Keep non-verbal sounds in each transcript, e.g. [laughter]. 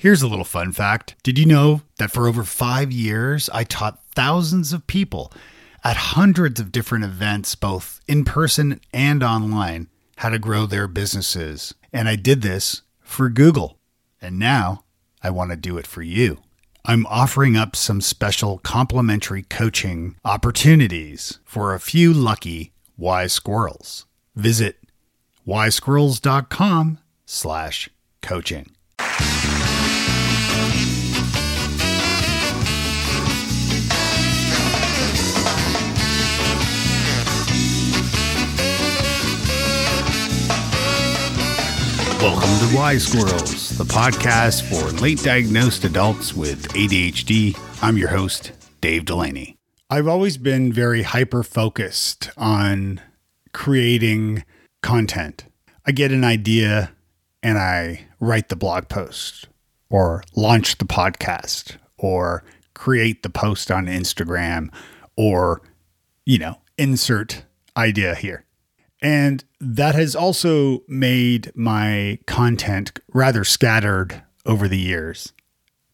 Here's a little fun fact Did you know that for over five years, I taught thousands of people at hundreds of different events, both in person and online, how to grow their businesses? And I did this for Google. And now I want to do it for you. I'm offering up some special complimentary coaching opportunities for a few lucky wise squirrels. Visit wisesquirrels.com slash coaching. Welcome to Wise Squirrels, the podcast for late diagnosed adults with ADHD. I'm your host, Dave Delaney. I've always been very hyper focused on creating content. I get an idea and I write the blog post or launch the podcast or create the post on Instagram or, you know, insert idea here. And that has also made my content rather scattered over the years.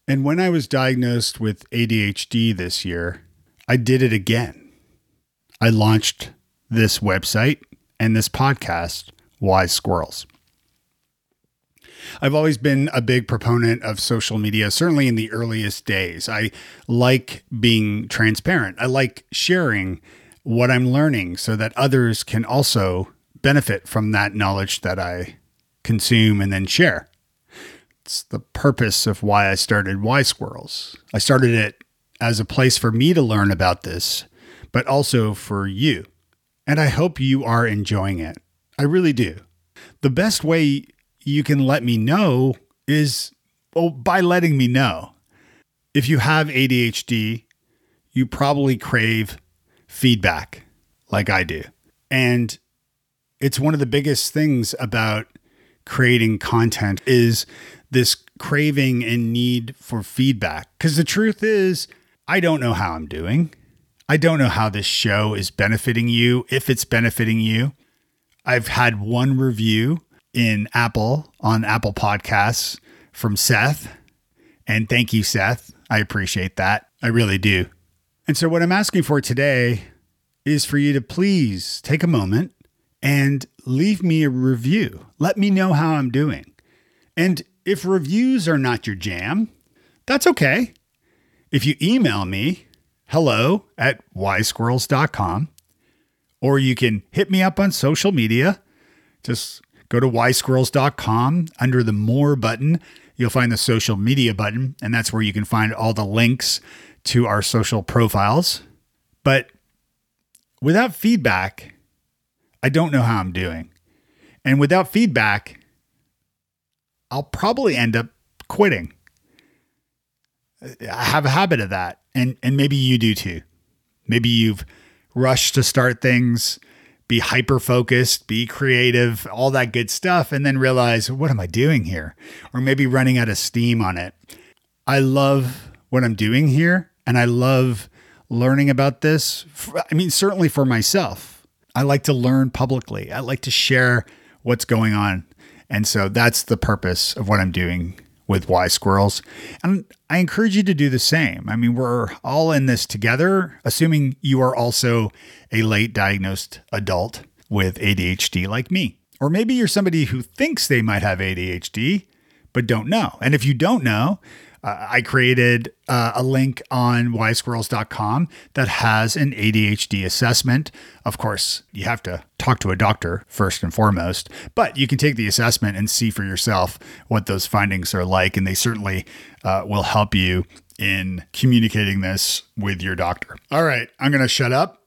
And when I was diagnosed with ADHD this year, I did it again. I launched this website and this podcast, Wise Squirrels. I've always been a big proponent of social media, certainly in the earliest days. I like being transparent. I like sharing what I'm learning so that others can also benefit from that knowledge that I consume and then share. It's the purpose of why I started Wise Squirrels. I started it as a place for me to learn about this, but also for you. And I hope you are enjoying it. I really do. The best way you can let me know is well, by letting me know. If you have ADHD, you probably crave feedback like I do. And it's one of the biggest things about creating content is this craving and need for feedback. Because the truth is, I don't know how I'm doing. I don't know how this show is benefiting you, if it's benefiting you. I've had one review in Apple on Apple Podcasts from Seth. And thank you, Seth. I appreciate that. I really do. And so, what I'm asking for today is for you to please take a moment and leave me a review. Let me know how I'm doing. And if reviews are not your jam, that's okay. If you email me, hello at wisesquirrels.com, or you can hit me up on social media. Just go to wisesquirrels.com under the more button. You'll find the social media button, and that's where you can find all the links to our social profiles. But without feedback, I don't know how I'm doing. And without feedback, I'll probably end up quitting. I have a habit of that. And and maybe you do too. Maybe you've rushed to start things, be hyper focused, be creative, all that good stuff and then realize what am I doing here? Or maybe running out of steam on it. I love what I'm doing here and I love learning about this. I mean certainly for myself I like to learn publicly. I like to share what's going on. And so that's the purpose of what I'm doing with Wise Squirrels. And I encourage you to do the same. I mean, we're all in this together, assuming you are also a late diagnosed adult with ADHD like me. Or maybe you're somebody who thinks they might have ADHD, but don't know. And if you don't know, uh, I created uh, a link on wisesquirrels.com that has an ADHD assessment. Of course, you have to talk to a doctor first and foremost, but you can take the assessment and see for yourself what those findings are like. And they certainly uh, will help you in communicating this with your doctor. All right, I'm going to shut up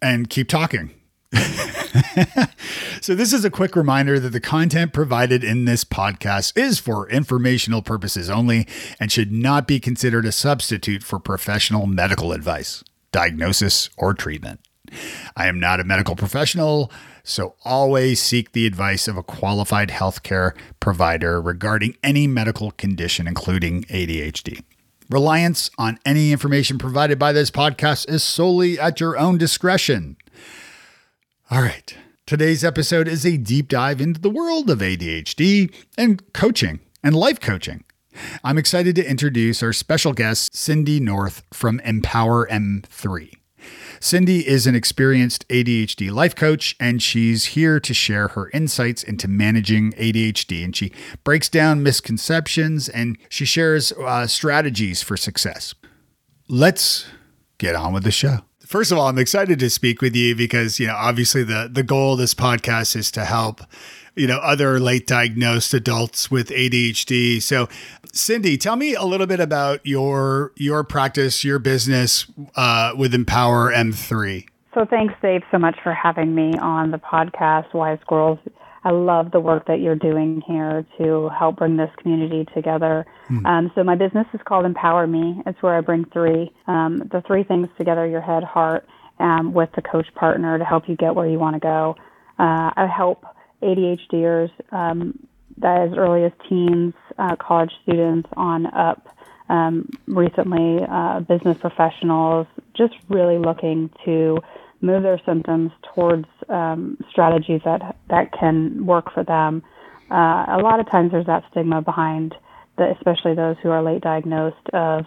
and keep talking. [laughs] so, this is a quick reminder that the content provided in this podcast is for informational purposes only and should not be considered a substitute for professional medical advice, diagnosis, or treatment. I am not a medical professional, so always seek the advice of a qualified healthcare provider regarding any medical condition, including ADHD. Reliance on any information provided by this podcast is solely at your own discretion. All right. Today's episode is a deep dive into the world of ADHD and coaching and life coaching. I'm excited to introduce our special guest, Cindy North from Empower M3. Cindy is an experienced ADHD life coach, and she's here to share her insights into managing ADHD. And she breaks down misconceptions and she shares uh, strategies for success. Let's get on with the show. First of all, I'm excited to speak with you because, you know, obviously the, the goal of this podcast is to help you know other late diagnosed adults with ADHD. So, Cindy, tell me a little bit about your your practice, your business uh, with Empower M3. So, thanks, Dave, so much for having me on the podcast, Wise Squirrels. I love the work that you're doing here to help bring this community together. Hmm. Um, so, my business is called Empower Me. It's where I bring three, um, the three things together your head, heart, um, with the coach partner to help you get where you want to go. Uh, I help ADHDers um, that as early as teens, uh, college students on up, um, recently uh, business professionals, just really looking to move their symptoms towards um, strategies that that can work for them. Uh, a lot of times there's that stigma behind, the, especially those who are late diagnosed of,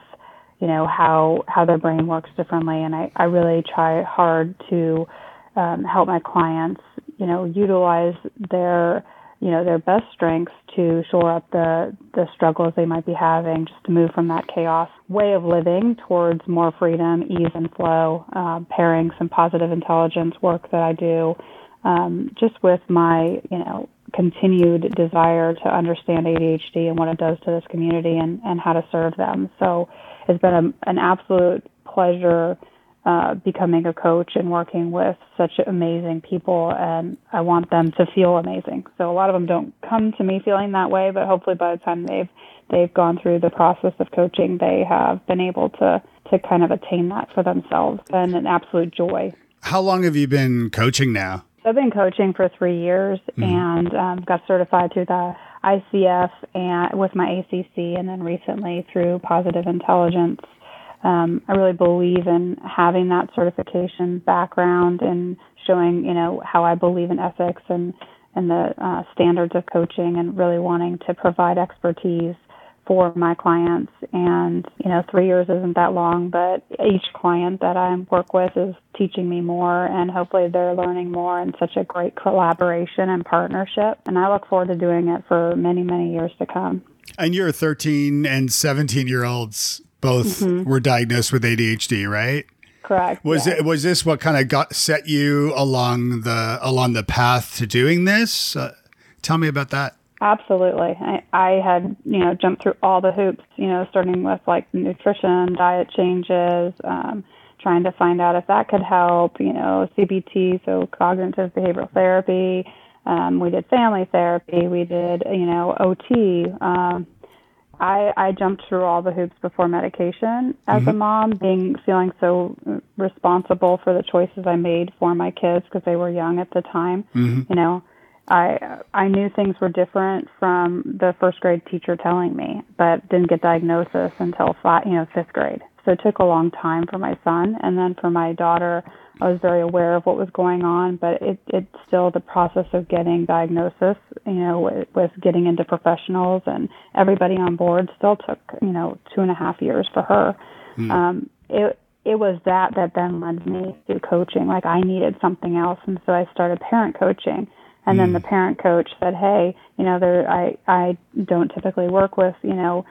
you know, how how their brain works differently, and I, I really try hard to um, help my clients you know, utilize their, you know, their best strengths to shore up the, the struggles they might be having, just to move from that chaos way of living towards more freedom, ease, and flow, uh, pairing some positive intelligence work that I do, um, just with my, you know, continued desire to understand ADHD and what it does to this community and, and how to serve them. So it's been a, an absolute pleasure uh, becoming a coach and working with such amazing people, and I want them to feel amazing. So a lot of them don't come to me feeling that way, but hopefully by the time they've they've gone through the process of coaching, they have been able to to kind of attain that for themselves, and an absolute joy. How long have you been coaching now? I've been coaching for three years mm-hmm. and um, got certified through the ICF and with my ACC, and then recently through Positive Intelligence um, I really believe in having that certification background and showing, you know, how I believe in ethics and and the uh, standards of coaching, and really wanting to provide expertise for my clients. And you know, three years isn't that long, but each client that I work with is teaching me more, and hopefully they're learning more. And such a great collaboration and partnership. And I look forward to doing it for many, many years to come. And your 13 and 17 year olds both mm-hmm. were diagnosed with ADHD, right? Correct. Was it was this what kind of got set you along the along the path to doing this? Uh, tell me about that. Absolutely. I, I had, you know, jumped through all the hoops, you know, starting with like nutrition, diet changes, um, trying to find out if that could help, you know, CBT, so cognitive behavioral therapy. Um, we did family therapy. We did, you know, OT. Um, I, I jumped through all the hoops before medication as mm-hmm. a mom, being feeling so responsible for the choices I made for my kids because they were young at the time. Mm-hmm. You know, I I knew things were different from the first grade teacher telling me, but didn't get diagnosis until five, you know, fifth grade. So it took a long time for my son, and then for my daughter, I was very aware of what was going on, but it it's still the process of getting diagnosis. You know, with, with getting into professionals and everybody on board still took you know two and a half years for her. Mm. Um, it it was that that then led me to coaching. Like I needed something else, and so I started parent coaching. And mm. then the hmm. parent coach said, "Hey, you know, there I I don't typically work with you know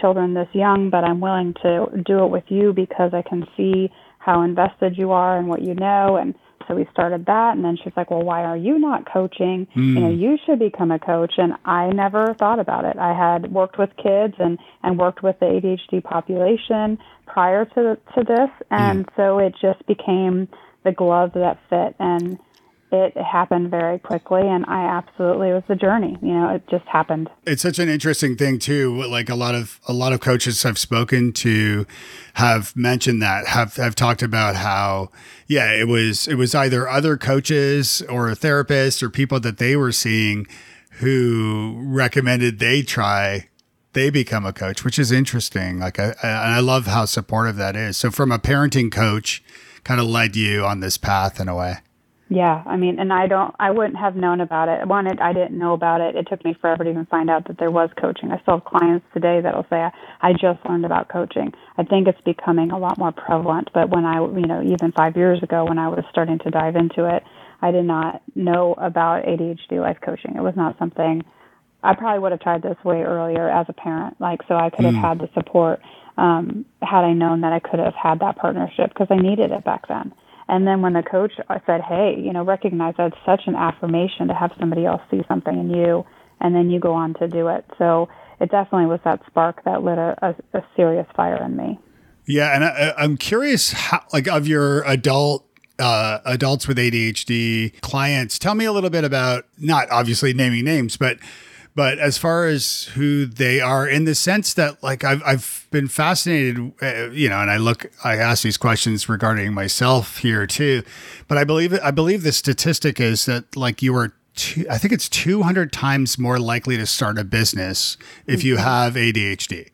children this young, but I'm willing to do it with you because I can see." How invested you are and what you know and so we started that and then she's like well why are you not coaching mm. you know hmm. you should become a coach and i never thought about it i had worked with kids and and worked with the adhd population prior to to this and mm. so it just became the glove that fit and it happened very quickly and I absolutely was the journey. You know, it just happened. It's such an interesting thing too. Like a lot of a lot of coaches I've spoken to have mentioned that, have have talked about how yeah, it was it was either other coaches or a therapist or people that they were seeing who recommended they try they become a coach, which is interesting. Like I, I, I love how supportive that is. So from a parenting coach kind of led you on this path in a way. Yeah, I mean, and I don't, I wouldn't have known about it. One, it, I didn't know about it. It took me forever to even find out that there was coaching. I still have clients today that'll say, I, I just learned about coaching. I think it's becoming a lot more prevalent. But when I, you know, even five years ago when I was starting to dive into it, I did not know about ADHD life coaching. It was not something I probably would have tried this way earlier as a parent, like so I could have mm. had the support um, had I known that I could have had that partnership because I needed it back then. And then when the coach said, "Hey, you know, recognize that's such an affirmation to have somebody else see something in you, and then you go on to do it." So it definitely was that spark that lit a, a, a serious fire in me. Yeah, and I, I'm curious, how, like of your adult uh, adults with ADHD clients. Tell me a little bit about not obviously naming names, but but as far as who they are, in the sense that like I've I've been fascinated, uh, you know, and I look, I ask these questions regarding myself here too, but I believe I believe the statistic is that like you are. Two, I think it's 200 times more likely to start a business if you mm-hmm. have ADHD.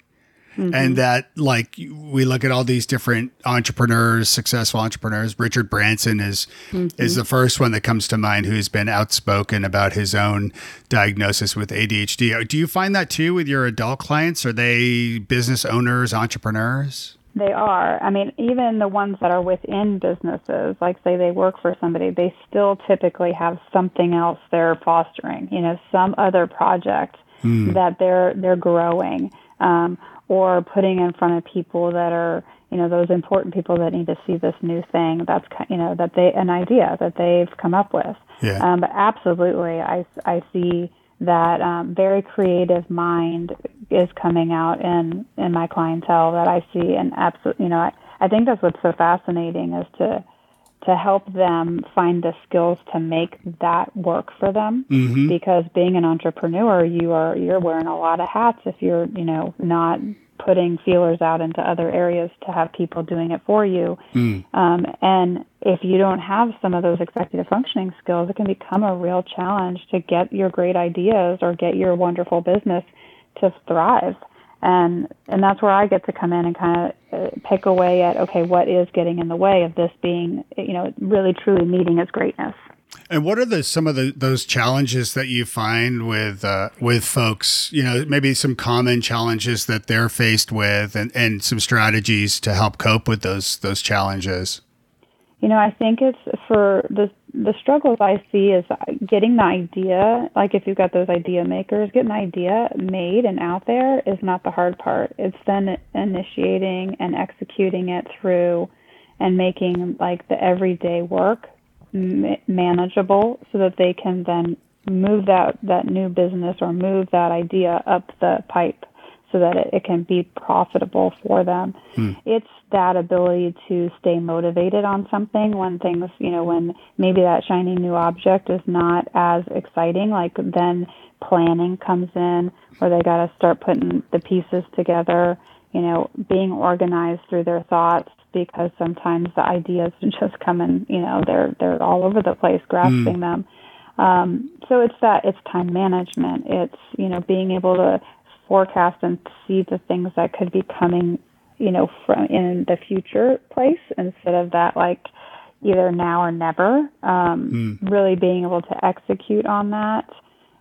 Mm-hmm. And that, like, we look at all these different entrepreneurs, successful entrepreneurs. Richard Branson is mm-hmm. is the first one that comes to mind who's been outspoken about his own diagnosis with ADHD. Do you find that too with your adult clients? Are they business owners, entrepreneurs? They are. I mean, even the ones that are within businesses, like say they work for somebody, they still typically have something else they're fostering. You know, some other project mm. that they're they're growing. Um, or putting in front of people that are you know those important people that need to see this new thing. That's you know that they an idea that they've come up with. Yeah. um, but absolutely i i see that um, very creative mind is coming out in in my clientele that i see. And absolutely you know I, I think that's what's so fascinating is to to help them find the skills to make that work for them mm-hmm. because being an entrepreneur you are you're wearing a lot of hats if you're you know not putting feelers out into other areas to have people doing it for you mm. um, and if you don't have some of those executive functioning skills it can become a real challenge to get your great ideas or get your wonderful business to thrive and and that's where I get to come in and kind of uh, pick away at okay, what is getting in the way of this being you know really truly meeting its greatness. And what are the some of the those challenges that you find with uh, with folks? You know, maybe some common challenges that they're faced with, and, and some strategies to help cope with those those challenges. You know, I think it's for the the struggles I see is getting the idea. Like if you've got those idea makers, getting the idea made and out there is not the hard part. It's then initiating and executing it through, and making like the everyday work manageable, so that they can then move that that new business or move that idea up the pipe so that it, it can be profitable for them. Hmm. It's that ability to stay motivated on something when things, you know, when maybe that shiny new object is not as exciting, like then planning comes in where they got to start putting the pieces together, you know, being organized through their thoughts because sometimes the ideas [laughs] just come in, you know, they're they're all over the place grasping mm. them. Um, so it's that it's time management. It's you know being able to forecast and see the things that could be coming, you know, from in the future place instead of that like either now or never. Um, mm. Really being able to execute on that,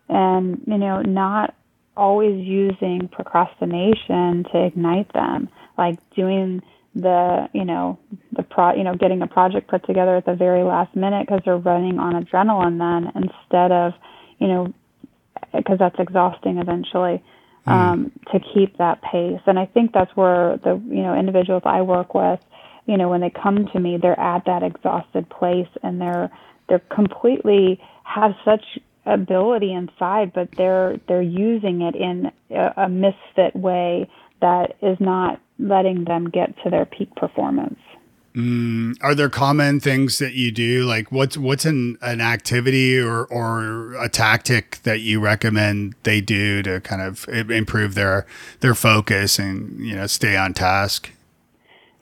and you know, not always using procrastination to ignite them, like doing the you know the pro you know getting a project put together at the very last minute because they're running on adrenaline then instead of you know because that's exhausting eventually Mm. um, to keep that pace. And I think that's where the you know individuals I work with, you know, when they come to me, they're at that exhausted place and they're they're completely have such ability inside, but they're they're using it in a, a misfit way that is not letting them get to their peak performance. Mm, are there common things that you do? Like what's what's an, an activity or, or a tactic that you recommend they do to kind of improve their their focus and you know stay on task?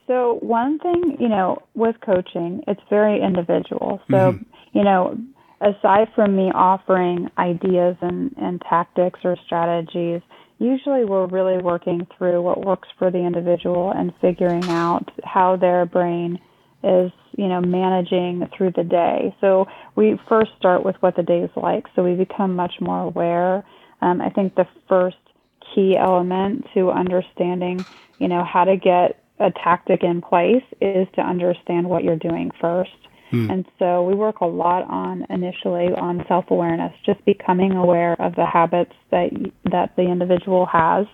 So one thing, you know, with coaching, it's very individual. So, mm-hmm. you know, aside from me offering ideas and, and tactics or strategies, usually we're really working through what works for the individual and figuring out how their brain is you know managing through the day. So we first start with what the day is like, so we become much more aware. Um, I think the first key element to understanding, you know, how to get a tactic in place is to understand what you're doing first. Hmm. And so we work a lot on initially on self-awareness, just becoming aware of the habits that that the individual has,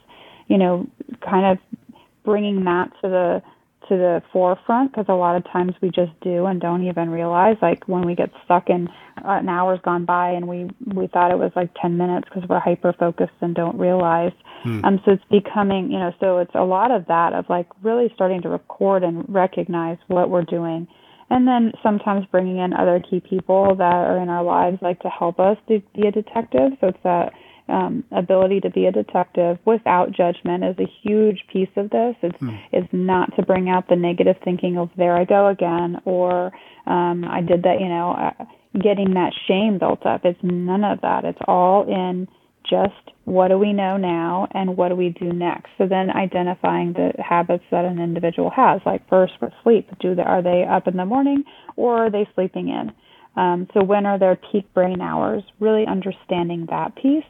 you know, kind of bringing that to the to the forefront because a lot of times we just do and don't even realize like when we get stuck in uh, an hour's gone by and we we thought it was like 10 minutes because we're hyper focused and don't realize hmm. um so it's becoming you know so it's a lot of that of like really starting to record and recognize what we're doing and then sometimes bringing in other key people that are in our lives like to help us to be a detective so it's that um, ability to be a detective without judgment is a huge piece of this. It's mm. is not to bring out the negative thinking of there I go again or um, I did that. You know, uh, getting that shame built up. It's none of that. It's all in just what do we know now and what do we do next. So then identifying the habits that an individual has, like first with sleep, do they, are they up in the morning or are they sleeping in? Um, so when are their peak brain hours? Really understanding that piece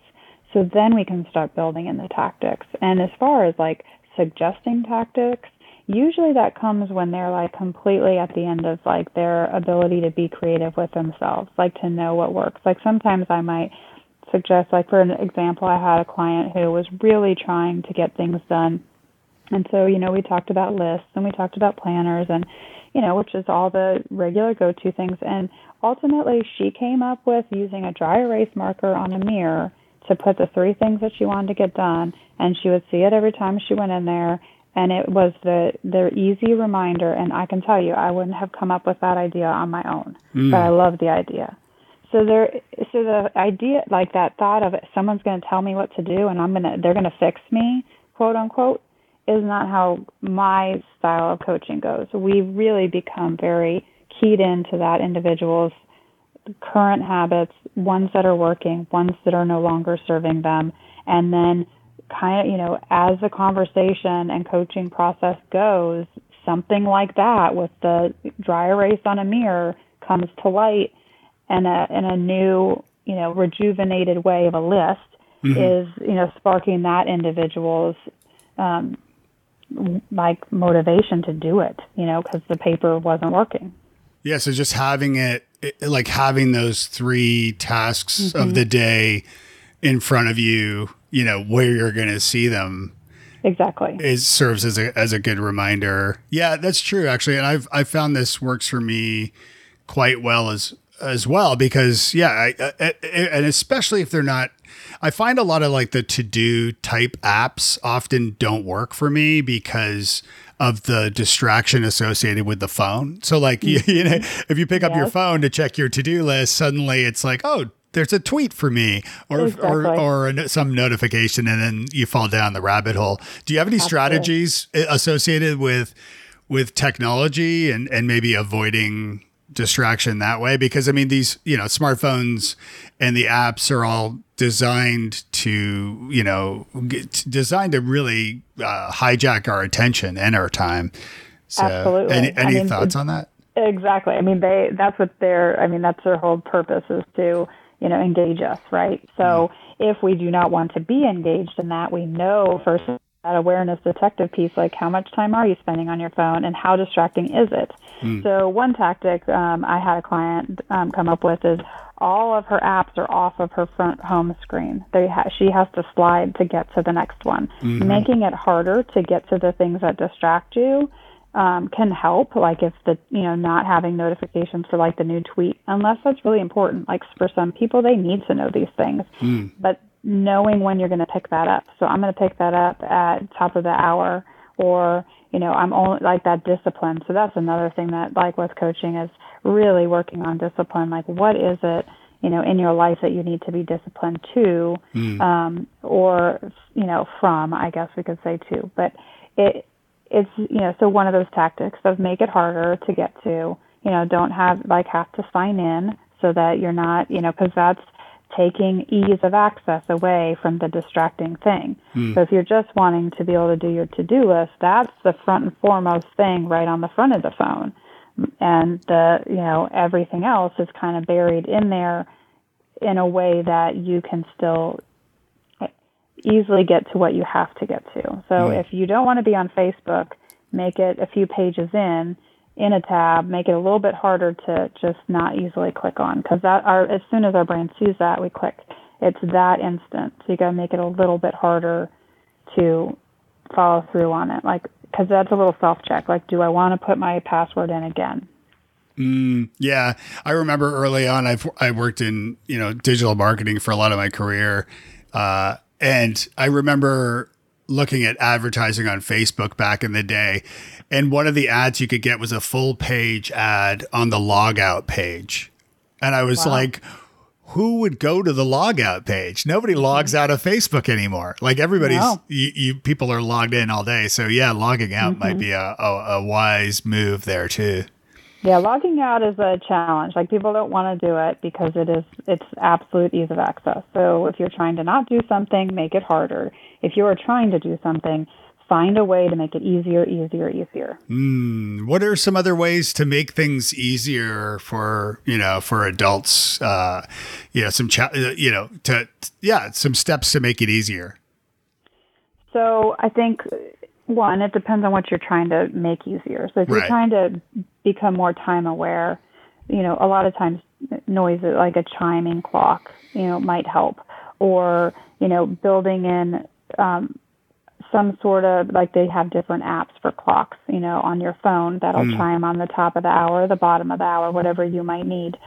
so then we can start building in the tactics. And as far as like suggesting tactics, usually that comes when they're like completely at the end of like their ability to be creative with themselves, like to know what works. Like sometimes I might suggest, like for an example, I had a client who was really trying to get things done. And so, you know, we talked about lists and we talked about planners and, you know, which is all the regular go to things. And ultimately, she came up with using a dry erase marker on a mirror to put the three things that she wanted to get done, and she would see it every time she went in there. And it was the the easy reminder. And I can tell you, I wouldn't have come up with that idea on my own, mm. but I love the idea. So there, so the idea, like that thought of someone's going to tell me what to do, and I'm gonna, they're going to fix me, quote unquote, is not how my style of coaching goes. We really become very keyed into that individual's current habits, ones that are working, ones that are no longer serving them, and then kind of, you know, as the conversation and coaching process goes, something like that with the dry erase on a mirror comes to light and a in a new, you know, rejuvenated way of a list mm-hmm. is, you know, sparking that individual's um, like motivation to do it, you know, because the paper wasn't working. Yeah, so just having it, like having those three tasks mm-hmm. of the day in front of you, you know, where you're going to see them. Exactly. It serves as a as a good reminder. Yeah, that's true actually, and I've I found this works for me quite well as as well because yeah, I, I, and especially if they're not I find a lot of like the to do type apps often don't work for me because of the distraction associated with the phone. So like [laughs] you, you know, if you pick up your phone to check your to-do list, suddenly it's like, oh, there's a tweet for me or exactly. or, or some notification and then you fall down the rabbit hole. Do you have any Absolutely. strategies eh, associated with with technology and and maybe avoiding distraction that way because I mean these you know smartphones and the apps are all designed to you know get, designed to really uh, hijack our attention and our time. So, Absolutely. Any, any I mean, thoughts on that? Exactly. I mean, they that's what their I mean that's their whole purpose is to you know engage us, right? So mm. if we do not want to be engaged in that, we know first that awareness detective piece, like how much time are you spending on your phone and how distracting is it? Mm. So one tactic um, I had a client um, come up with is all of her apps are off of her front home screen. They ha- she has to slide to get to the next one, mm-hmm. making it harder to get to the things that distract you. Um, can help, like if the you know not having notifications for like the new tweet, unless that's really important. Like for some people, they need to know these things, mm. but knowing when you're going to pick that up. So I'm going to pick that up at top of the hour or, you know, I'm only like that discipline. So that's another thing that like with coaching is really working on discipline. Like what is it, you know, in your life that you need to be disciplined to, mm. um, or, you know, from, I guess we could say too, but it, it's, you know, so one of those tactics of make it harder to get to, you know, don't have like have to sign in so that you're not, you know, cause that's, taking ease of access away from the distracting thing. Mm. So if you're just wanting to be able to do your to-do list, that's the front and foremost thing right on the front of the phone. and the you know everything else is kind of buried in there in a way that you can still easily get to what you have to get to. So mm. if you don't want to be on Facebook, make it a few pages in in a tab, make it a little bit harder to just not easily click on because that our as soon as our brain sees that, we click. It's that instant. So you got to make it a little bit harder to follow through on it. Like because that's a little self check. Like, do I want to put my password in again? Mm, yeah, I remember early on. I've I worked in you know digital marketing for a lot of my career, uh, and I remember looking at advertising on Facebook back in the day, and one of the ads you could get was a full page ad on the logout page, and I was wow. like who would go to the logout page? Nobody mm-hmm. logs out of Facebook anymore. Like everybody's, no. you, you, people are logged in all day. So yeah, logging out mm-hmm. might be a, a, a, wise move there too. Yeah, logging out is a challenge. Like people don't want to do it because it is it's absolute ease of access. So if you're trying to not do something, make it harder. If you are trying to do something, find a way to make it easier, easier, easier. Mm, what are some other ways to make things easier for you know for adults? Uh, you know, some cha- uh, you know to yeah, some steps to make it easier. So I think one, it depends on what you're trying to make easier. So if you're trying to become more time aware, you know, a lot of times noise like a chiming clock, you know, might help, or you know, building in um, some sort of like they have different apps for clocks, you know, on your phone that'll mm. chime on the top of the hour, the bottom of the hour, whatever you might need,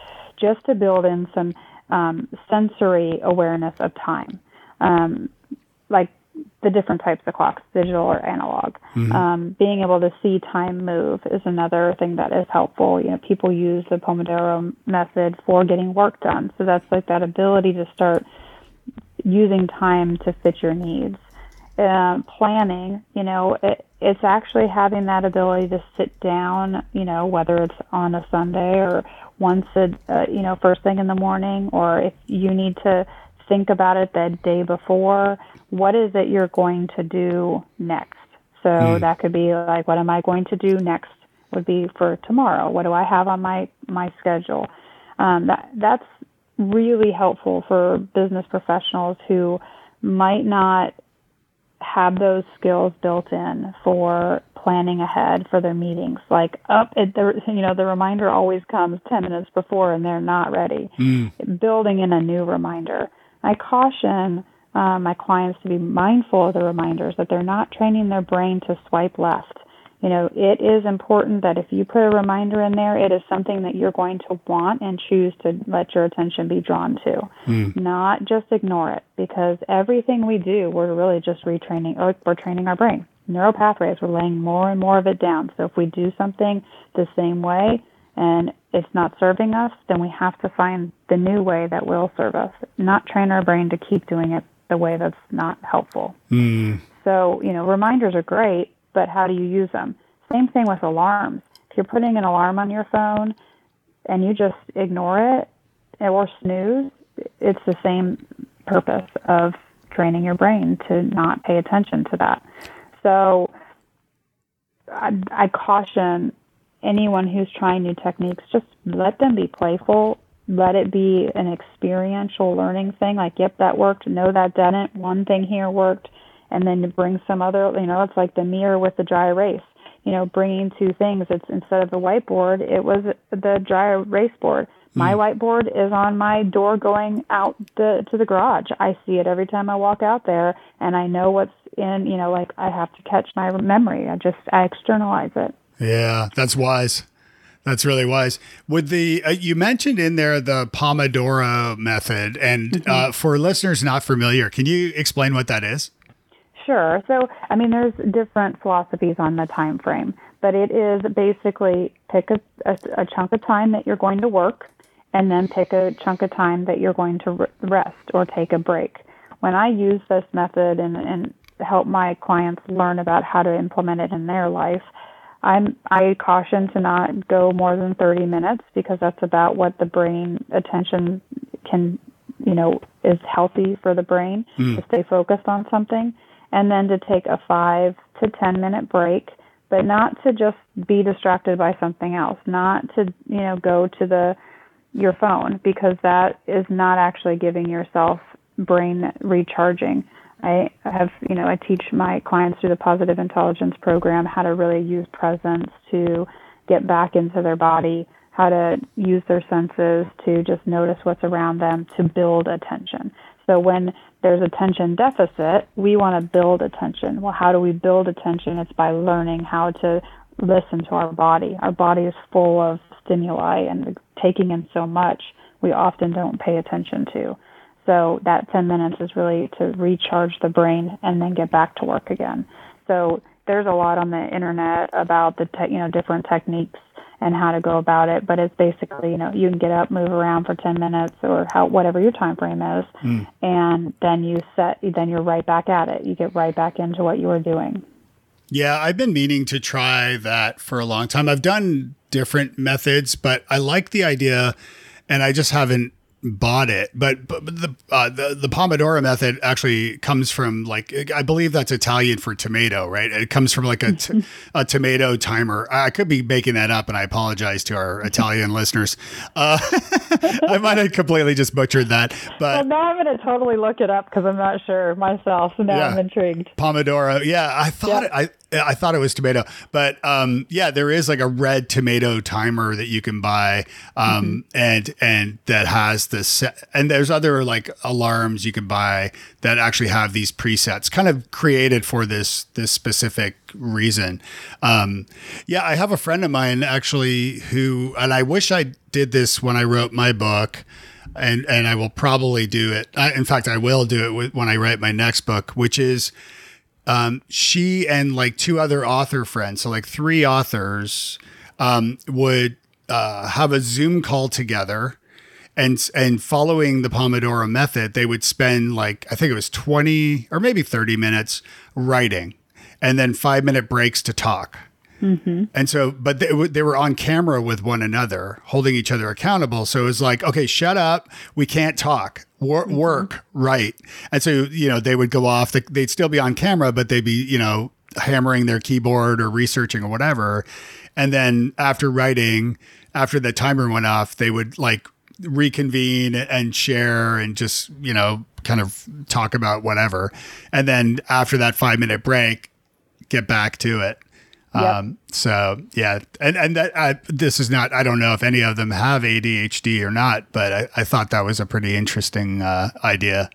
just to build in some um, sensory awareness of time. Um, like the different types of clocks, digital or analog. Mm-hmm. Um, being able to see time move is another thing that is helpful. You know, people use the Pomodoro method for getting work done. So that's like that ability to start using time to fit your needs uh, planning, you know, it, it's actually having that ability to sit down, you know, whether it's on a Sunday or once a, uh, you know, first thing in the morning, or if you need to think about it the day before, what is it you're going to do next? So mm. that could be like, what am I going to do next? Would be for tomorrow. What do I have on my my schedule? Um, that that's really helpful for business professionals who might not have those skills built in for planning ahead for their meetings. Like up, it, the, you know, the reminder always comes 10 minutes before and they're not ready. Mm. Building in a new reminder. I caution uh, my clients to be mindful of the reminders that they're not training their brain to swipe left you know, it is important that if you put a reminder in there, it is something that you're going to want and choose to let your attention be drawn to, mm. not just ignore it. Because everything we do, we're really just retraining or we're training our brain. Neural pathways, we're laying more and more of it down. So if we do something the same way and it's not serving us, then we have to find the new way that will serve us, not train our brain to keep doing it the way that's not helpful. Mm. So, you know, reminders are great but how do you use them? Same thing with alarms. If you're putting an alarm on your phone and you just ignore it or snooze, it's the same purpose of training your brain to not pay attention to that. So I, I caution anyone who's trying new techniques, just let them be playful. Let it be an experiential learning thing. Like, yep, that worked. No, that didn't. One thing here worked and then to bring some other you know it's like the mirror with the dry erase you know bringing two things it's instead of the whiteboard it was the dry erase board my mm. whiteboard is on my door going out the to the garage i see it every time i walk out there and i know what's in you know like i have to catch my memory i just i externalize it yeah that's wise that's really wise. With the uh, you mentioned in there the Pomodoro method, and mm-hmm. uh, for listeners not familiar, can you explain what that is? Sure. So, I mean, there's different philosophies on the time frame, but it is basically pick a, a, a chunk of time that you're going to work, and then pick a chunk of time that you're going to rest or take a break. When I use this method and, and help my clients learn about how to implement it in their life, I'm I caution to not go more than 30 minutes because that's about what the brain attention can, you know, is healthy for the brain mm. to stay focused on something and then to take a five to 10 minute break but not to just be distracted by something else, not to, you know, go to the your phone because that is not actually giving yourself brain recharging. I have, you know, I teach my clients through the positive intelligence program how to really use presence to get back into their body, how to use their senses to just notice what's around them to build attention. So when there's attention deficit, we want to build attention. Well, how do we build attention? It's by learning how to listen to our body. Our body is full of stimuli and taking in so much we often don't pay attention to. So that 10 minutes is really to recharge the brain and then get back to work again. So there's a lot on the internet about the te- you know different techniques and how to go about it. But it's basically, you know, you can get up, move around for 10 minutes or how, whatever your time frame is. Mm. And then you set, then you're right back at it. You get right back into what you were doing. Yeah, I've been meaning to try that for a long time. I've done different methods, but I like the idea and I just haven't bought it, but, but the, uh, the the Pomodoro method actually comes from like I believe that's Italian for tomato, right? It comes from like a, t- [laughs] a tomato timer. I could be making that up, and I apologize to our Italian listeners. Uh, [laughs] I might have completely just butchered that, but well, now I'm going to totally look it up because I'm not sure myself. So now yeah. I'm intrigued. Pomodoro, yeah, I thought yep. it, I I thought it was tomato, but um, yeah, there is like a red tomato timer that you can buy, um, mm-hmm. and and that has this, and there's other like alarms you can buy that actually have these presets, kind of created for this this specific reason. Um, yeah, I have a friend of mine actually who, and I wish I did this when I wrote my book and and I will probably do it. I, in fact, I will do it when I write my next book, which is um, she and like two other author friends, so like three authors, um, would uh, have a Zoom call together. And, and following the Pomodoro method, they would spend like, I think it was 20 or maybe 30 minutes writing and then five minute breaks to talk. Mm-hmm. And so, but they, they were on camera with one another, holding each other accountable. So it was like, okay, shut up. We can't talk. Wor- mm-hmm. Work, right. And so, you know, they would go off. They'd still be on camera, but they'd be, you know, hammering their keyboard or researching or whatever. And then after writing, after the timer went off, they would like reconvene and share and just, you know, kind of talk about whatever. And then after that five minute break, get back to it. Yep. Um, so yeah, and and that I, this is not. I don't know if any of them have ADHD or not, but I, I thought that was a pretty interesting uh, idea.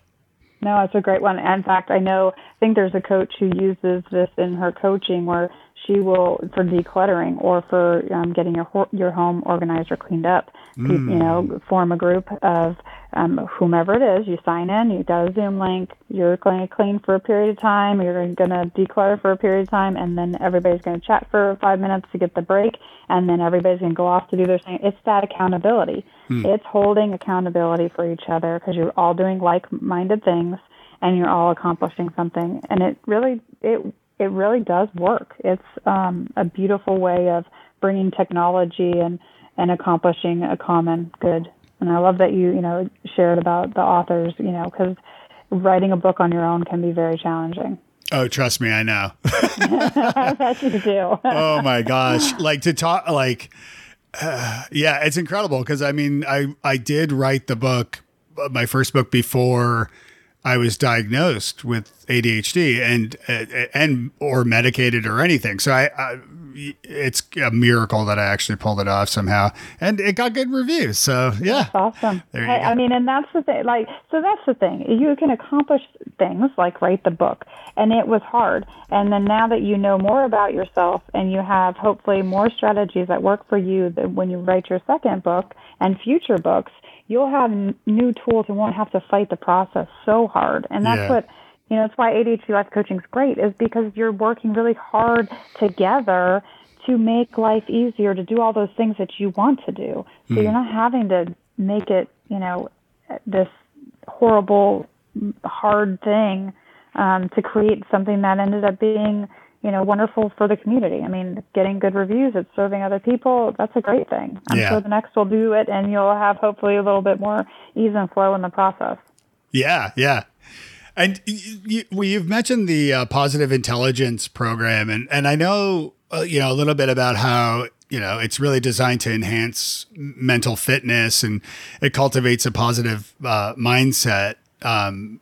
No, it's a great one. In fact, I know. I think there's a coach who uses this in her coaching, where she will for decluttering or for um, getting your your home organized or cleaned up. Mm. You, you know, form a group of um, whomever it is. You sign in. You got a Zoom link. You're going to clean for a period of time. You're going to declutter for a period of time, and then everybody's going to chat for five minutes to get the break, and then everybody's going to go off to do their thing. It's that accountability. Mm. It's holding accountability for each other because you're all doing like-minded things and you're all accomplishing something. And it really it it really does work. It's um, a beautiful way of bringing technology and and accomplishing a common good. And I love that you you know shared about the authors. You know because writing a book on your own can be very challenging. Oh, trust me, I know. [laughs] [laughs] I bet you do. oh my [laughs] gosh, like to talk like. Uh, [sighs] yeah, it's incredible because I mean, I I did write the book, my first book before I was diagnosed with ADHD and and or medicated or anything. So I, I, it's a miracle that I actually pulled it off somehow, and it got good reviews. So yeah, that's awesome. There you I, go. I mean, and that's the thing. Like, so that's the thing. You can accomplish things like write the book, and it was hard. And then now that you know more about yourself, and you have hopefully more strategies that work for you, that when you write your second book and future books you'll have n- new tools and won't have to fight the process so hard. And that's yeah. what, you know, that's why ADHD life coaching is great is because you're working really hard together to make life easier to do all those things that you want to do. So mm. you're not having to make it, you know, this horrible, hard thing um, to create something that ended up being you know, wonderful for the community. I mean, getting good reviews, it's serving other people. That's a great thing. I'm yeah. sure the next will do it, and you'll have hopefully a little bit more ease and flow in the process. Yeah, yeah. And you, well, you've mentioned the uh, positive intelligence program, and and I know uh, you know, a little bit about how you know it's really designed to enhance mental fitness and it cultivates a positive uh, mindset um,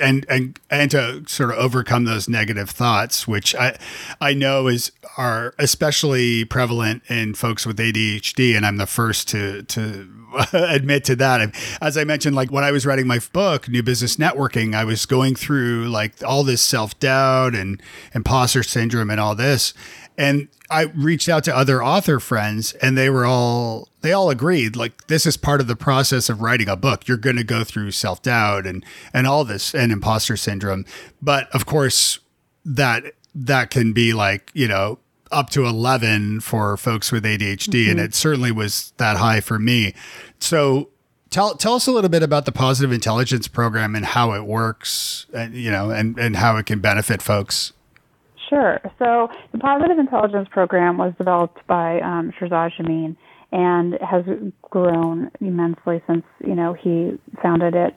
and and and to sort of overcome those negative thoughts, which I I know is are especially prevalent in folks with ADHD, and I'm the first to to [laughs] admit to that. As I mentioned, like when I was writing my book, New Business Networking, I was going through like all this self doubt and imposter syndrome and all this, and I reached out to other author friends and they were all they all agreed like this is part of the process of writing a book. You're going to go through self-doubt and and all this and imposter syndrome. But of course that that can be like, you know, up to 11 for folks with ADHD mm-hmm. and it certainly was that high for me. So tell tell us a little bit about the positive intelligence program and how it works and you know and and how it can benefit folks. Sure. So the Positive Intelligence Program was developed by um, Shirzad and has grown immensely since you know he founded it.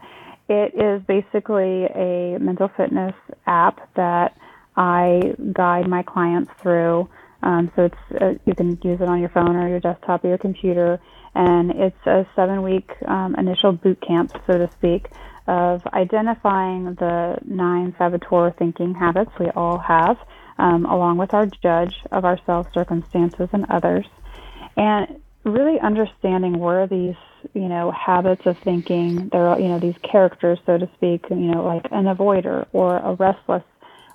It is basically a mental fitness app that I guide my clients through. Um, so it's uh, you can use it on your phone or your desktop or your computer, and it's a seven-week um, initial boot camp, so to speak, of identifying the nine saboteur thinking habits we all have um, along with our judge of ourselves, circumstances, and others, and really understanding where these you know habits of thinking there are you know these characters so to speak you know like an avoider or a restless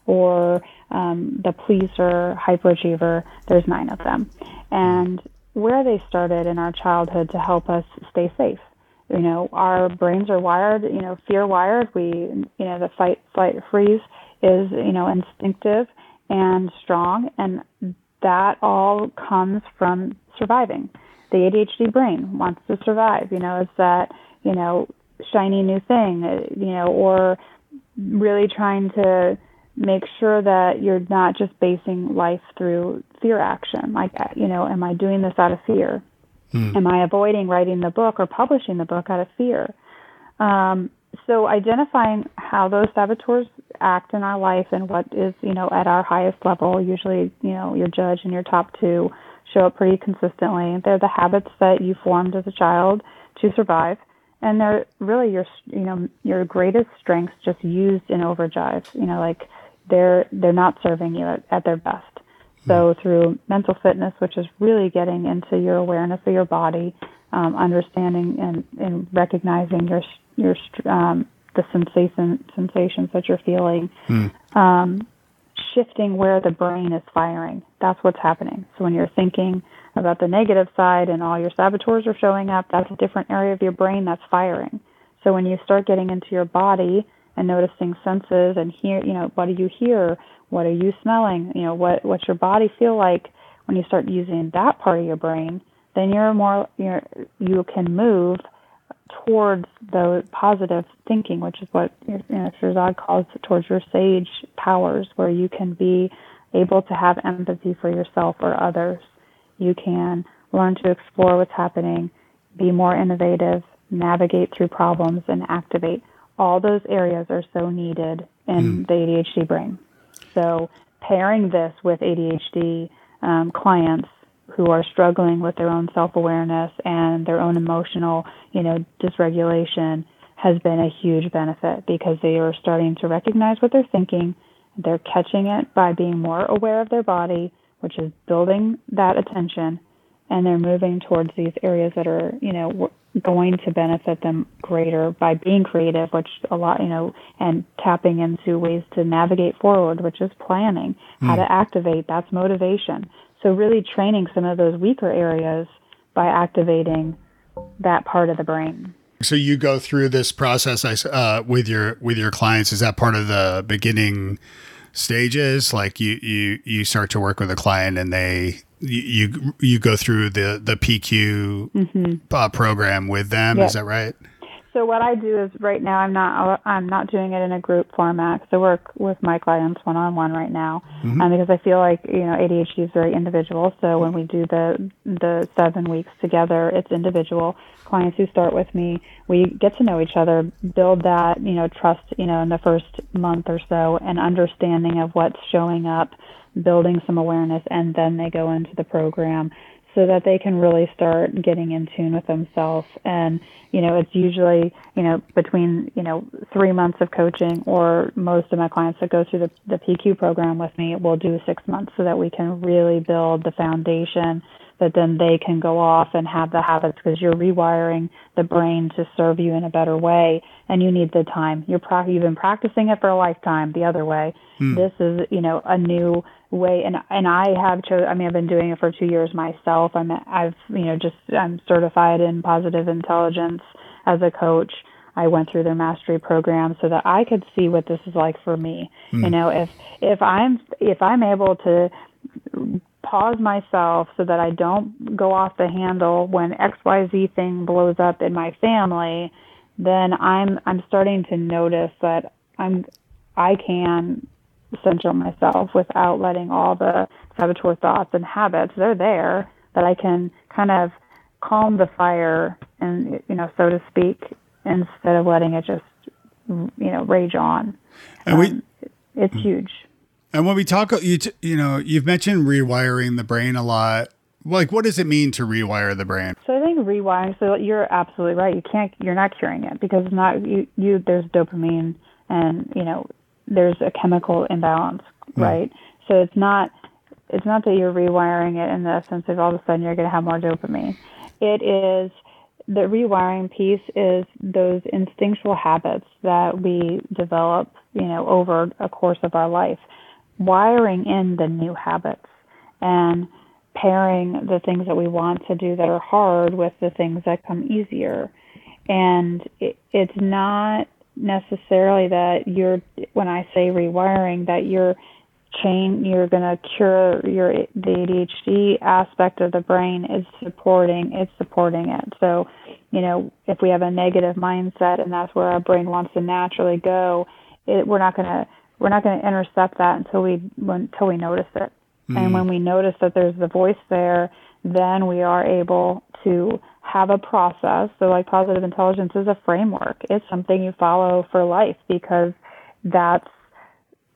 or um, the pleaser hyperachiever there's nine of them. And where they started in our childhood to help us stay safe you know our brains are wired you know fear wired we you know the fight flight freeze is you know instinctive and strong, and that all comes from surviving. The ADHD brain wants to survive. You know, it's that you know shiny new thing. Uh, you know, or really trying to make sure that you're not just basing life through fear action. Like, uh, you know, am I doing this out of fear? Hmm. Am I avoiding writing the book or publishing the book out of fear? Um, so identifying how those saboteurs act in our life and what is you know at our highest level. Usually you know your judge and your top two show up pretty consistently. They're the habits that you formed as a child to survive. And they're really your you know your greatest strengths just used in overdrive. You know like they're they're not serving you at, at their best so hmm. through mental fitness which is really getting into your awareness of your body um, understanding and, and recognizing your your um, the sensation sensations that you're feeling, mm. um, shifting where the brain is firing. That's what's happening. So when you're thinking about the negative side and all your saboteurs are showing up, that's a different area of your brain that's firing. So when you start getting into your body and noticing senses and hear, you know, what do you hear? What are you smelling? You know, what what's your body feel like when you start using that part of your brain? Then you're more you're you can move towards the positive thinking, which is what you know, Shirzad calls towards your sage powers, where you can be able to have empathy for yourself or others. You can learn to explore what's happening, be more innovative, navigate through problems, and activate. All those areas are so needed in mm. the ADHD brain. So, pairing this with ADHD um, clients who are struggling with their own self-awareness and their own emotional, you know, dysregulation has been a huge benefit because they are starting to recognize what they're thinking. They're catching it by being more aware of their body, which is building that attention, and they're moving towards these areas that are, you know, going to benefit them greater by being creative, which a lot, you know, and tapping into ways to navigate forward, which is planning, mm. how hmm. to activate, that's motivation. So really training some of those weaker areas by activating that part of the brain. So you go through this process uh, with your with your clients. Is that part of the beginning stages? Like you you you start to work with a client and they you you go through the the PQ mm-hmm. uh, program with them. Yep. Is that right? So what I do is right now I'm not I'm not doing it in a group format. So I work with my clients one on one right now, mm-hmm. um, because I feel like you know ADHD is very individual. So when we do the the seven weeks together, it's individual. Clients who start with me, we get to know each other, build that you know trust you know in the first month or so, and understanding of what's showing up, building some awareness, and then they go into the program so that they can really start getting in tune with themselves. And, you know, it's usually, you know, between, you know, three months of coaching or most of my clients that go through the, the PQ program with me will do six months so that we can really build the foundation that then they can go off and have the habits because you're rewiring the brain to serve you in a better way and you need the time. You're pra- you've been practicing it for a lifetime the other way. Hmm. This is, you know, a new way and and I have chose I mean I've been doing it for 2 years myself. I'm I've you know just I'm certified in positive intelligence as a coach. I went through their mastery program so that I could see what this is like for me. Mm. You know, if if I'm if I'm able to pause myself so that I don't go off the handle when XYZ thing blows up in my family, then I'm I'm starting to notice that I'm I can center myself without letting all the saboteur thoughts and habits they're there that I can kind of calm the fire and you know so to speak instead of letting it just you know rage on. And we um, it's huge and when we talk you t- you know you've mentioned rewiring the brain a lot like what does it mean to rewire the brain so i think rewiring so you're absolutely right you can't you're not curing it because it's not you, you there's dopamine and you know there's a chemical imbalance, mm. right? So it's not it's not that you're rewiring it in the sense of all of a sudden you're going to have more dopamine. It is the rewiring piece is those instinctual habits that we develop, you know, over a course of our life, wiring in the new habits and pairing the things that we want to do that are hard with the things that come easier. And it, it's not necessarily that you're when I say rewiring that you're chain you're going to cure your the ADHD aspect of the brain is supporting it's supporting it. So, you know, if we have a negative mindset and that's where our brain wants to naturally go, it, we're not going to we're not going to intercept that until we until we notice it. Mm-hmm. And when we notice that there's the voice there, then we are able to have a process. So, like positive intelligence is a framework, it's something you follow for life because that's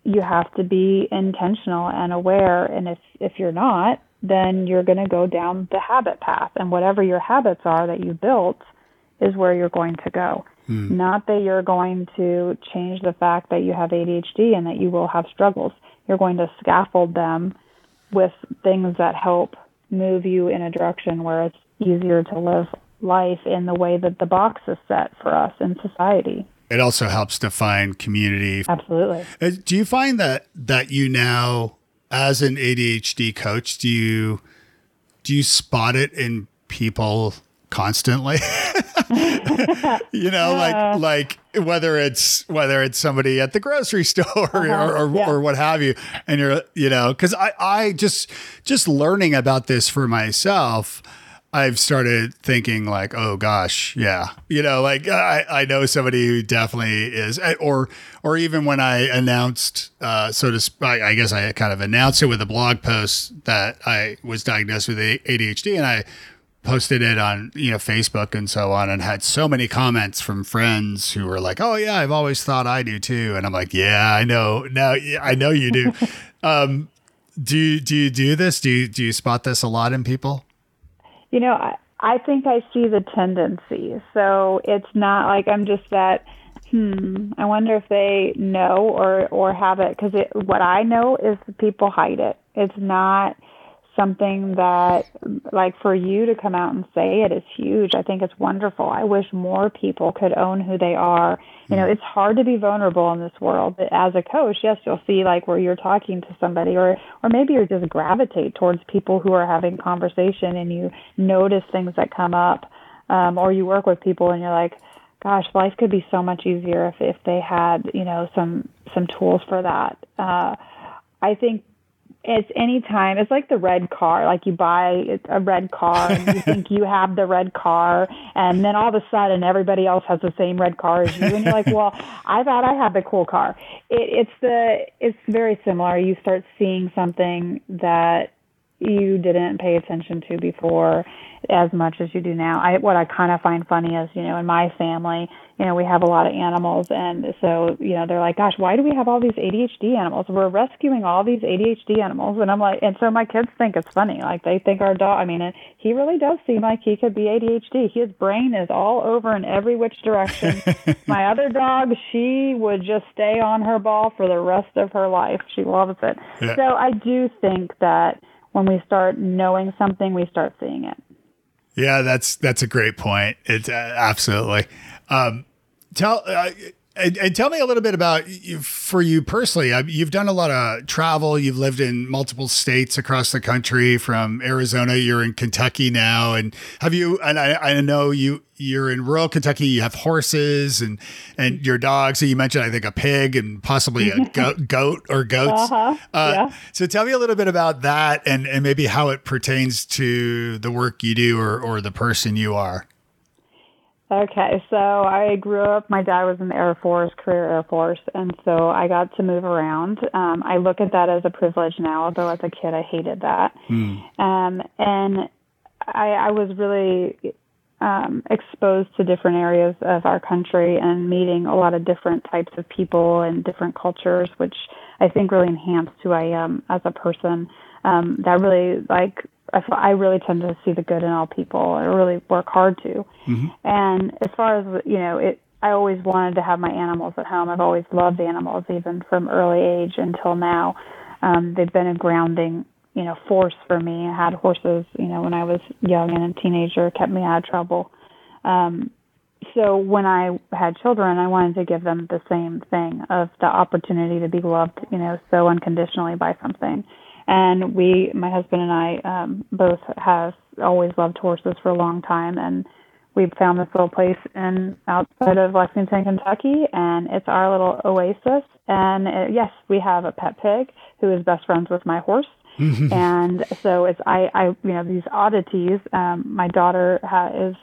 you have to be intentional and aware. And if, if you're not, then you're going to go down the habit path. And whatever your habits are that you built is where you're going to go. Hmm. Not that you're going to change the fact that you have ADHD and that you will have struggles. You're going to scaffold them with things that help move you in a direction where it's easier to live life in the way that the box is set for us in society. It also helps to find community. Absolutely. Uh, do you find that that you now as an ADHD coach do you do you spot it in people constantly? [laughs] [laughs] you know, like like whether it's whether it's somebody at the grocery [laughs] store uh-huh. or or, yeah. or, what have you, and you're you know because I I just just learning about this for myself. I've started thinking like, oh gosh, yeah, you know, like I, I know somebody who definitely is, eh, or or even when I announced, uh, so to I, I guess I kind of announced it with a blog post that I was diagnosed with ADHD, and I posted it on you know Facebook and so on, and had so many comments from friends who were like, "Oh yeah, I've always thought I do too," and I'm like, "Yeah, I know now, I know you do." [laughs] um, do you, do you do this? Do you do you spot this a lot in people? You know, I, I think I see the tendency. So it's not like I'm just that. Hmm. I wonder if they know or or have it because what I know is people hide it. It's not something that like for you to come out and say it is huge. I think it's wonderful. I wish more people could own who they are. You know, it's hard to be vulnerable in this world. But as a coach, yes, you'll see like where you're talking to somebody or or maybe you just gravitate towards people who are having conversation and you notice things that come up. Um, or you work with people and you're like, gosh, life could be so much easier if if they had, you know, some some tools for that. Uh I think it's anytime. It's like the red car. Like you buy a red car and you [laughs] think you have the red car, and then all of a sudden everybody else has the same red car as you, and you're like, "Well, [laughs] I thought I had the cool car." It, it's the it's very similar. You start seeing something that you didn't pay attention to before as much as you do now. I what I kind of find funny is, you know, in my family, you know, we have a lot of animals and so, you know, they're like, "Gosh, why do we have all these ADHD animals? We're rescuing all these ADHD animals." And I'm like, and so my kids think it's funny. Like they think our dog, I mean, he really does seem like he could be ADHD. His brain is all over in every which direction. [laughs] my other dog, she would just stay on her ball for the rest of her life. She loves it. Yeah. So I do think that when we start knowing something, we start seeing it. Yeah, that's that's a great point. It's uh, absolutely. Um, tell uh, and, and, tell me a little bit about you, for you personally. Uh, you've done a lot of travel. You've lived in multiple states across the country. From Arizona, you're in Kentucky now, and have you? And I, I know you you're in rural Kentucky. You have horses and and your dogs. So you mentioned, I think, a pig and possibly a [laughs] goat, goat or goats. Uh-huh. Uh, yeah. So tell me a little bit about that and and maybe how it pertains to the work you do or or the person you are. Okay, so I grew up. My dad was in the Air Force, career Air Force, and so I got to move around. Um, I look at that as a privilege now, although as a kid I hated that. Hmm. Um, and I, I was really um, exposed to different areas of our country and meeting a lot of different types of people and different cultures, which I think really enhanced who I am as a person. Um, that really like I, I really tend to see the good in all people. I really work hard to. Mm-hmm. And as far as you know, it I always wanted to have my animals at home. I've always loved animals, even from early age until now. Um, they've been a grounding you know, force for me. I had horses, you know, when I was young and a teenager, kept me out of trouble. Um, so when I had children, I wanted to give them the same thing of the opportunity to be loved, you know, so unconditionally by something. And we, my husband and I, um, both have always loved horses for a long time, and we found this little place in outside of Lexington, Kentucky, and it's our little oasis. And it, yes, we have a pet pig who is best friends with my horse. [laughs] And so it's I I you know these oddities. Um, my daughter ha- is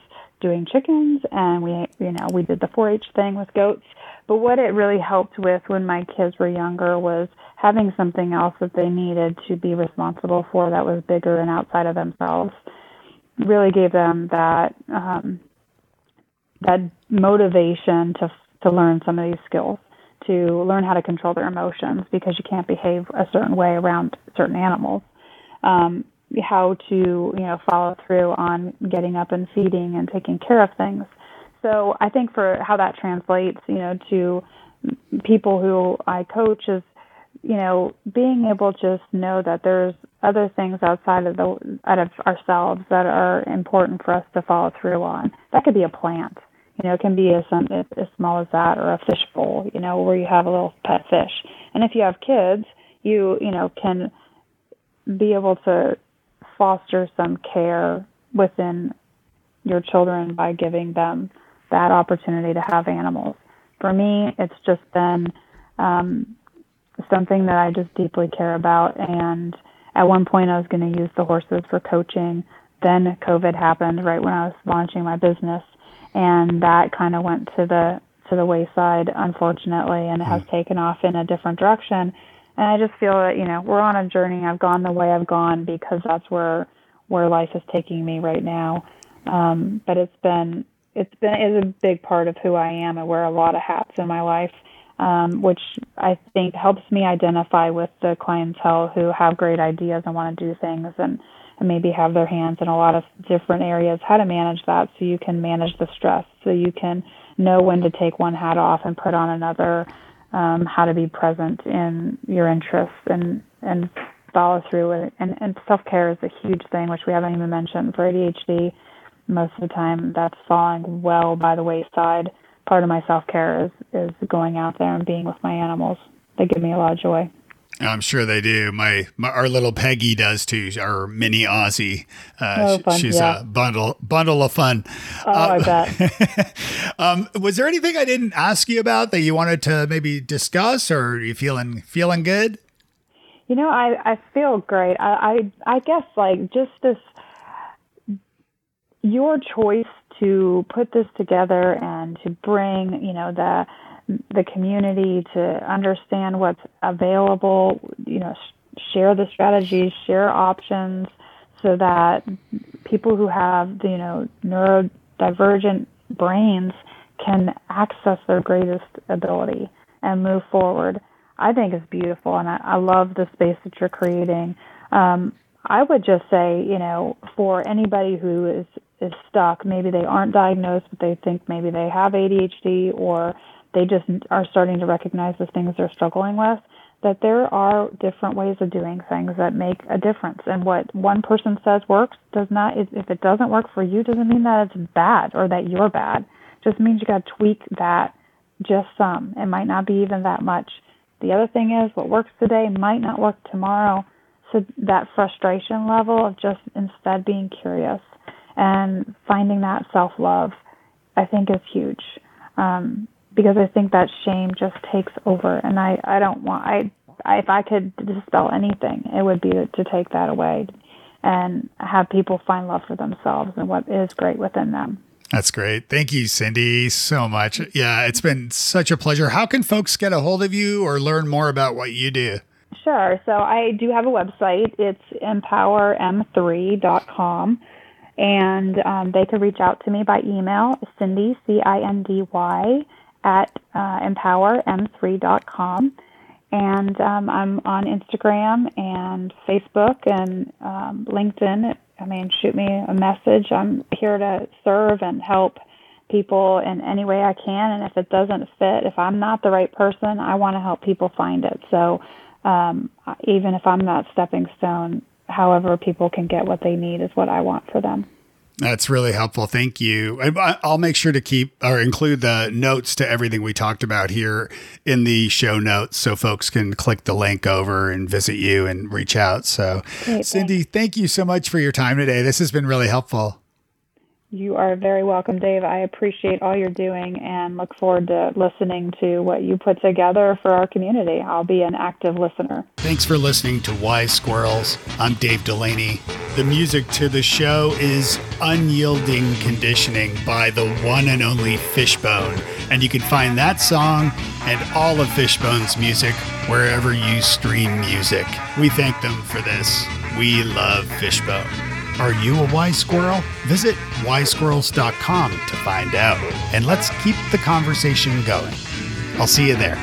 doing chickens, and we you know we did the 4-H thing with goats. But what it really helped with when my kids were younger was having something else that they needed to be responsible for that was bigger and outside of themselves. Really gave them that um, that motivation to to learn some of these skills to learn how to control their emotions because you can't behave a certain way around certain animals. Um, how to you know follow through on getting up and feeding and taking care of things. So I think for how that translates, you know, to people who I coach is, you know, being able to just know that there's other things outside of the out of ourselves that are important for us to follow through on. That could be a plant you know, it can be as, as small as that or a fish bowl, you know, where you have a little pet fish. And if you have kids, you, you know, can be able to foster some care within your children by giving them that opportunity to have animals. For me, it's just been um, something that I just deeply care about. And at one point, I was going to use the horses for coaching. Then COVID happened right when I was launching my business and that kind of went to the to the wayside unfortunately and it has hmm. taken off in a different direction and i just feel that you know we're on a journey. I've gone the way i've gone because that's where where life is taking me right now. Um but it's been it's been is a big part of who i am. I wear a lot of hats in my life um, which I think helps me identify with the clientele who have great ideas and want to do things and and maybe have their hands in a lot of different areas, how to manage that so you can manage the stress, so you can know when to take one hat off and put on another, um, how to be present in your interests and, and follow through with it. And, and self care is a huge thing, which we haven't even mentioned. For ADHD, most of the time that's falling well by the wayside. Part of my self care is, is going out there and being with my animals. They give me a lot of joy. I'm sure they do. My, my, our little Peggy does too. Our mini Aussie. Uh, oh, she's yeah. a bundle bundle of fun. Oh, uh, I bet. [laughs] um, was there anything I didn't ask you about that you wanted to maybe discuss, or are you feeling feeling good? You know, I, I feel great. I, I I guess like just this your choice to put this together and to bring, you know, the the community to understand what's available, you know, share the strategies, share options so that people who have, you know, neurodivergent brains can access their greatest ability and move forward. I think is beautiful, and I, I love the space that you're creating. Um, I would just say, you know, for anybody who is is stuck, maybe they aren't diagnosed, but they think maybe they have ADHD, or they just are starting to recognize the things they're struggling with. That there are different ways of doing things that make a difference, and what one person says works does not. If it doesn't work for you, doesn't mean that it's bad or that you're bad. It just means you got to tweak that just some. It might not be even that much. The other thing is, what works today might not work tomorrow. So that frustration level of just instead being curious and finding that self love, I think is huge. Um, because I think that shame just takes over, and I I don't want I, I if I could dispel anything, it would be to, take that away and have people find love for themselves and what is great within them. That's great. Thank you, Cindy, so much. Yeah, it's been such a pleasure. How can folks get a hold of you or learn more about what you do? Sure. So I do have a website. It's empowerm3.com. And um, they could reach out to me by email, Cindy, C I N D Y, at uh, empowerm3.com. And um, I'm on Instagram and Facebook and um, LinkedIn I mean, shoot me a message. I'm here to serve and help people in any way I can. And if it doesn't fit, if I'm not the right person, I want to help people find it. So um, even if I'm not stepping stone, however people can get what they need is what I want for them. That's really helpful. Thank you. I'll make sure to keep or include the notes to everything we talked about here in the show notes so folks can click the link over and visit you and reach out. So, Great, Cindy, thanks. thank you so much for your time today. This has been really helpful. You are very welcome, Dave. I appreciate all you're doing and look forward to listening to what you put together for our community. I'll be an active listener. Thanks for listening to Wise Squirrels. I'm Dave Delaney. The music to the show is Unyielding Conditioning by the one and only Fishbone. And you can find that song and all of Fishbone's music wherever you stream music. We thank them for this. We love Fishbone. Are you a wise squirrel? Visit wisesquirrels.com to find out. And let's keep the conversation going. I'll see you there.